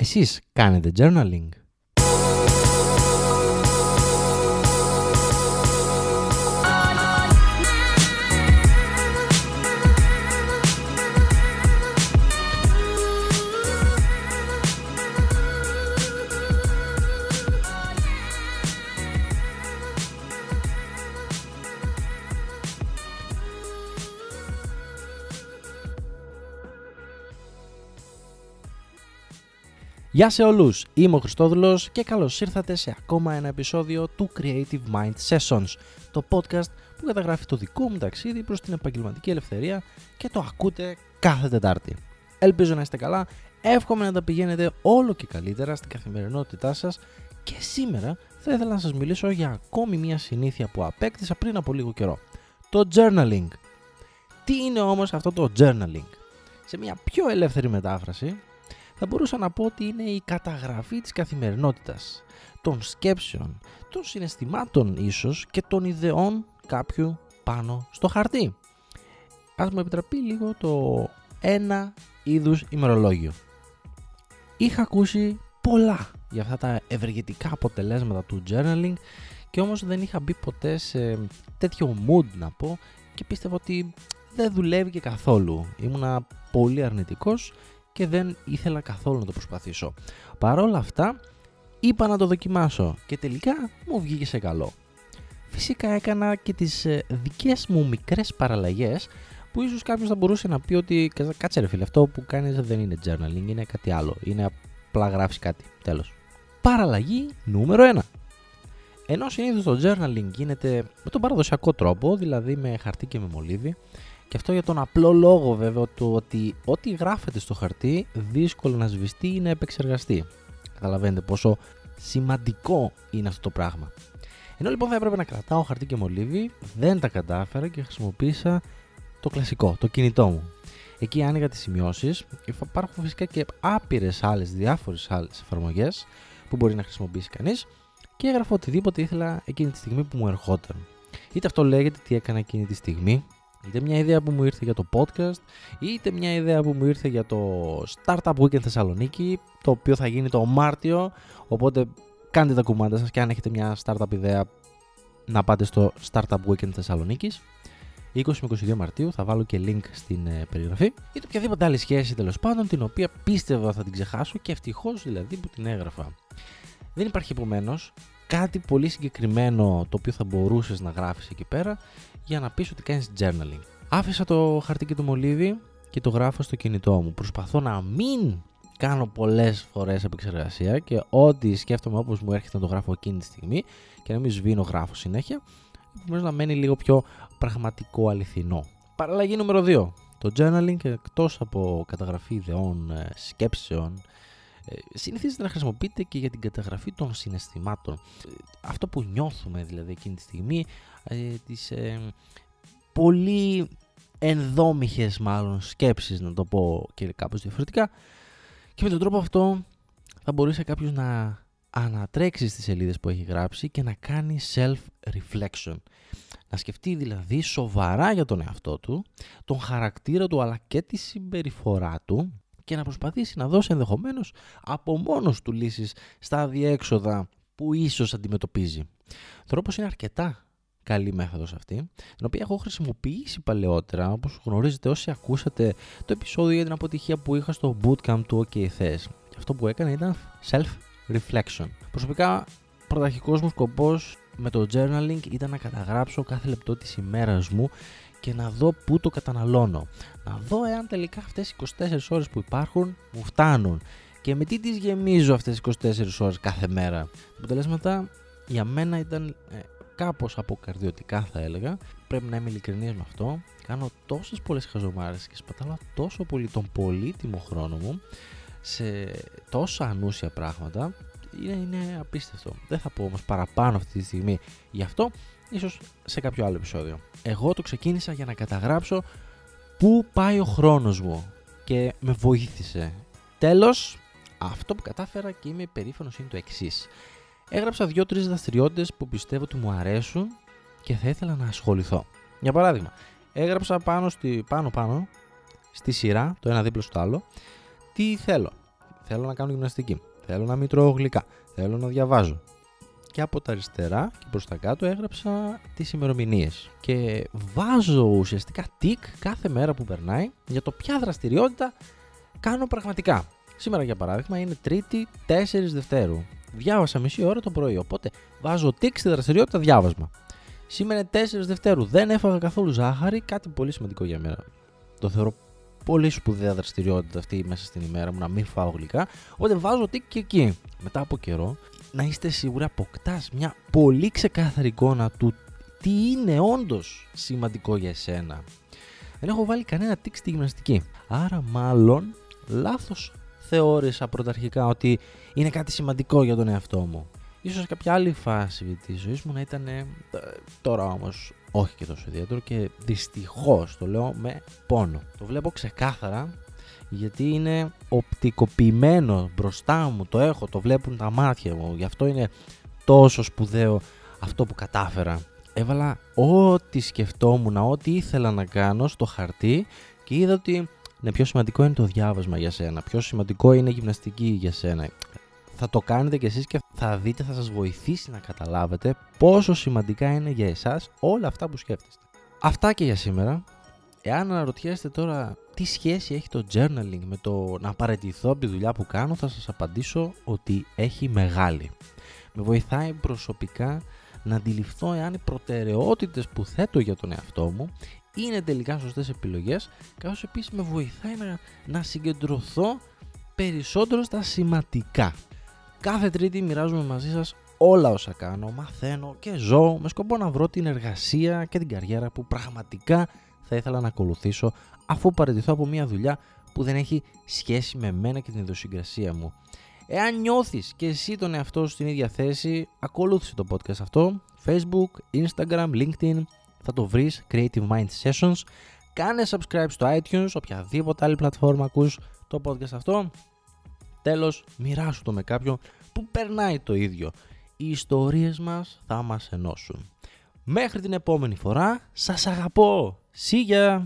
Εσείς κάνετε journaling. Γεια σε όλους, είμαι ο Χριστόδουλος και καλώς ήρθατε σε ακόμα ένα επεισόδιο του Creative Mind Sessions, το podcast που καταγράφει το δικό μου ταξίδι προς την επαγγελματική ελευθερία και το ακούτε κάθε Τετάρτη. Ελπίζω να είστε καλά, εύχομαι να τα πηγαίνετε όλο και καλύτερα στην καθημερινότητά σας και σήμερα θα ήθελα να σας μιλήσω για ακόμη μια συνήθεια που απέκτησα πριν από λίγο καιρό, το journaling. Τι είναι όμως αυτό το journaling? Σε μια πιο ελεύθερη μετάφραση, θα μπορούσα να πω ότι είναι η καταγραφή της καθημερινότητας, των σκέψεων, των συναισθημάτων ίσως και των ιδεών κάποιου πάνω στο χαρτί. Ας μου επιτραπεί λίγο το ένα είδους ημερολόγιο. Είχα ακούσει πολλά για αυτά τα ευεργετικά αποτελέσματα του journaling και όμως δεν είχα μπει ποτέ σε τέτοιο mood να πω και πίστευα ότι δεν δουλεύει και καθόλου. Ήμουνα πολύ αρνητικός και δεν ήθελα καθόλου να το προσπαθήσω. Παρ' όλα αυτά είπα να το δοκιμάσω και τελικά μου βγήκε σε καλό. Φυσικά έκανα και τις ε, δικές μου μικρές παραλλαγές που ίσως κάποιος θα μπορούσε να πει ότι κάτσε ρε φίλε αυτό που κάνεις δεν είναι journaling, είναι κάτι άλλο, είναι απλά γράφεις κάτι, τέλος. Παραλλαγή νούμερο 1. Ενώ συνήθως το journaling γίνεται με τον παραδοσιακό τρόπο, δηλαδή με χαρτί και με μολύβι, και αυτό για τον απλό λόγο βέβαια του ότι ό,τι γράφεται στο χαρτί δύσκολο να σβηστεί ή να επεξεργαστεί. Καταλαβαίνετε πόσο σημαντικό είναι αυτό το πράγμα. Ενώ λοιπόν θα έπρεπε να κρατάω χαρτί και μολύβι, δεν τα κατάφερα και χρησιμοποίησα το κλασικό, το κινητό μου. Εκεί άνοιγα τις σημειώσεις, υπάρχουν φυσικά και άπειρες άλλες, διάφορες άλλες εφαρμογές που μπορεί να χρησιμοποιήσει κανείς και έγραφα οτιδήποτε ήθελα εκείνη τη στιγμή που μου ερχόταν. Είτε αυτό λέγεται τι έκανα εκείνη τη στιγμή, Είτε μια ιδέα που μου ήρθε για το podcast, είτε μια ιδέα που μου ήρθε για το Startup Weekend Θεσσαλονίκη, το οποίο θα γίνει το Μάρτιο, οπότε κάντε τα κουμάντα σας και αν έχετε μια startup ιδέα να πάτε στο Startup Weekend Θεσσαλονίκης. 20 με 22 Μαρτίου θα βάλω και link στην ε, περιγραφή είτε οποιαδήποτε άλλη σχέση τέλος πάντων την οποία πίστευα θα την ξεχάσω και ευτυχώς δηλαδή που την έγραφα. Δεν υπάρχει επομένως κάτι πολύ συγκεκριμένο το οποίο θα μπορούσες να γράφεις εκεί πέρα για να πεις ότι κάνεις journaling. Άφησα το χαρτί και το μολύβι και το γράφω στο κινητό μου. Προσπαθώ να μην κάνω πολλές φορές επεξεργασία και ό,τι σκέφτομαι όπως μου έρχεται να το γράφω εκείνη τη στιγμή και να μην σβήνω γράφω συνέχεια. Επομένως να μένει λίγο πιο πραγματικό αληθινό. Παραλλαγή νούμερο 2. Το journaling εκτός από καταγραφή ιδεών, ε, σκέψεων, ε, συνηθίζεται να χρησιμοποιείται και για την καταγραφή των συναισθημάτων. Ε, αυτό που νιώθουμε δηλαδή εκείνη τη στιγμή, ε, τις ε, πολύ ενδόμηχες μάλλον σκέψεις να το πω και κάπως διαφορετικά και με τον τρόπο αυτό θα μπορούσε κάποιος να ανατρέξει στις σελίδες που έχει γράψει και να κάνει self-reflection. Να σκεφτεί δηλαδή σοβαρά για τον εαυτό του, τον χαρακτήρα του αλλά και τη συμπεριφορά του και να προσπαθήσει να δώσει ενδεχομένως από μόνος του λύσεις στα διέξοδα που ίσως αντιμετωπίζει. Ο τρόπος είναι αρκετά καλή μέθοδος αυτή, την οποία έχω χρησιμοποιήσει παλαιότερα, όπως γνωρίζετε όσοι ακούσατε το επεισόδιο για την αποτυχία που είχα στο bootcamp του OK Και αυτό που έκανα ήταν self-reflection. Προσωπικά, πρωταρχικός μου σκοπός με το journaling ήταν να καταγράψω κάθε λεπτό της ημέρας μου και να δω πού το καταναλώνω. Να δω εάν τελικά αυτές οι 24 ώρες που υπάρχουν μου φτάνουν και με τι τις γεμίζω αυτές τις 24 ώρες κάθε μέρα. Τα αποτελέσματα για μένα ήταν ε, κάπως αποκαρδιωτικά θα έλεγα. Πρέπει να είμαι ειλικρινής με αυτό. Κάνω τόσες πολλές χαζομάρες και σπατάλω τόσο πολύ τον πολύτιμο χρόνο μου σε τόσα ανούσια πράγματα είναι, είναι απίστευτο. Δεν θα πω όμως παραπάνω αυτή τη στιγμή γι' αυτό ίσως σε κάποιο άλλο επεισόδιο. Εγώ το ξεκίνησα για να καταγράψω πού πάει ο χρόνος μου και με βοήθησε. Τέλος, αυτό που κατάφερα και είμαι περήφανος είναι το εξής. Έγραψα δύο-τρει δραστηριότητες που πιστεύω ότι μου αρέσουν και θα ήθελα να ασχοληθώ. Για παράδειγμα, έγραψα πάνω, στη, πάνω, πάνω στη σειρά, το ένα δίπλα στο άλλο, τι θέλω. Θέλω να κάνω γυμναστική. Θέλω να μην τρώω γλυκά. Θέλω να διαβάζω. Και από τα αριστερά και προς τα κάτω έγραψα τις ημερομηνίες. Και βάζω ουσιαστικά τικ κάθε μέρα που περνάει για το ποια δραστηριότητα κάνω πραγματικά. Σήμερα για παράδειγμα είναι Τρίτη 4 Δευτέρου. Διάβασα μισή ώρα το πρωί, οπότε βάζω τικ στη δραστηριότητα διάβασμα. Σήμερα είναι 4 Δευτέρου, δεν έφαγα καθόλου ζάχαρη, κάτι πολύ σημαντικό για μένα. Το θεωρώ πολύ σπουδαία δραστηριότητα αυτή μέσα στην ημέρα μου να μην φάω γλυκά. Οπότε βάζω τικ και εκεί. Μετά από καιρό, να είστε σίγουροι αποκτάς μια πολύ ξεκάθαρη εικόνα του τι είναι όντως σημαντικό για εσένα. Δεν έχω βάλει κανένα τικ στη γυμναστική. Άρα, μάλλον λάθος θεώρησα πρωταρχικά ότι είναι κάτι σημαντικό για τον εαυτό μου. Ίσως κάποια άλλη φάση της ζωής μου να ήταν ε, τώρα όμως όχι και τόσο ιδιαίτερο και δυστυχώς το λέω με πόνο. Το βλέπω ξεκάθαρα γιατί είναι οπτικοποιημένο μπροστά μου, το έχω, το βλέπουν τα μάτια μου, γι' αυτό είναι τόσο σπουδαίο αυτό που κατάφερα. Έβαλα ό,τι σκεφτόμουν, ό,τι ήθελα να κάνω στο χαρτί και είδα ότι ναι, πιο σημαντικό είναι το διάβασμα για σένα, πιο σημαντικό είναι η γυμναστική για σένα. Θα το κάνετε κι εσείς και θα δείτε, θα σας βοηθήσει να καταλάβετε πόσο σημαντικά είναι για εσάς όλα αυτά που σκέφτεστε. Αυτά και για σήμερα. Εάν αναρωτιέστε τώρα τι σχέση έχει το journaling με το να παραιτηθώ από τη δουλειά που κάνω, θα σας απαντήσω ότι έχει μεγάλη. Με βοηθάει προσωπικά να αντιληφθώ εάν οι προτεραιότητες που θέτω για τον εαυτό μου είναι τελικά σωστές επιλογές, καθώς επίσης με βοηθάει να, να συγκεντρωθώ περισσότερο στα σημαντικά. Κάθε τρίτη μοιράζομαι μαζί σας όλα όσα κάνω, μαθαίνω και ζω με σκοπό να βρω την εργασία και την καριέρα που πραγματικά θα ήθελα να ακολουθήσω αφού παραιτηθώ από μια δουλειά που δεν έχει σχέση με μένα και την ιδιοσυγκρασία μου. Εάν νιώθεις και εσύ τον εαυτό σου στην ίδια θέση, ακολούθησε το podcast αυτό, Facebook, Instagram, LinkedIn, θα το βρεις Creative Mind Sessions. Κάνε subscribe στο iTunes, οποιαδήποτε άλλη πλατφόρμα ακούς το podcast αυτό. Τέλος, μοιράσου το με κάποιον που περνάει το ίδιο. Οι ιστορίες μας θα μας ενώσουν. Μέχρι την επόμενη φορά, σας αγαπώ. See ya!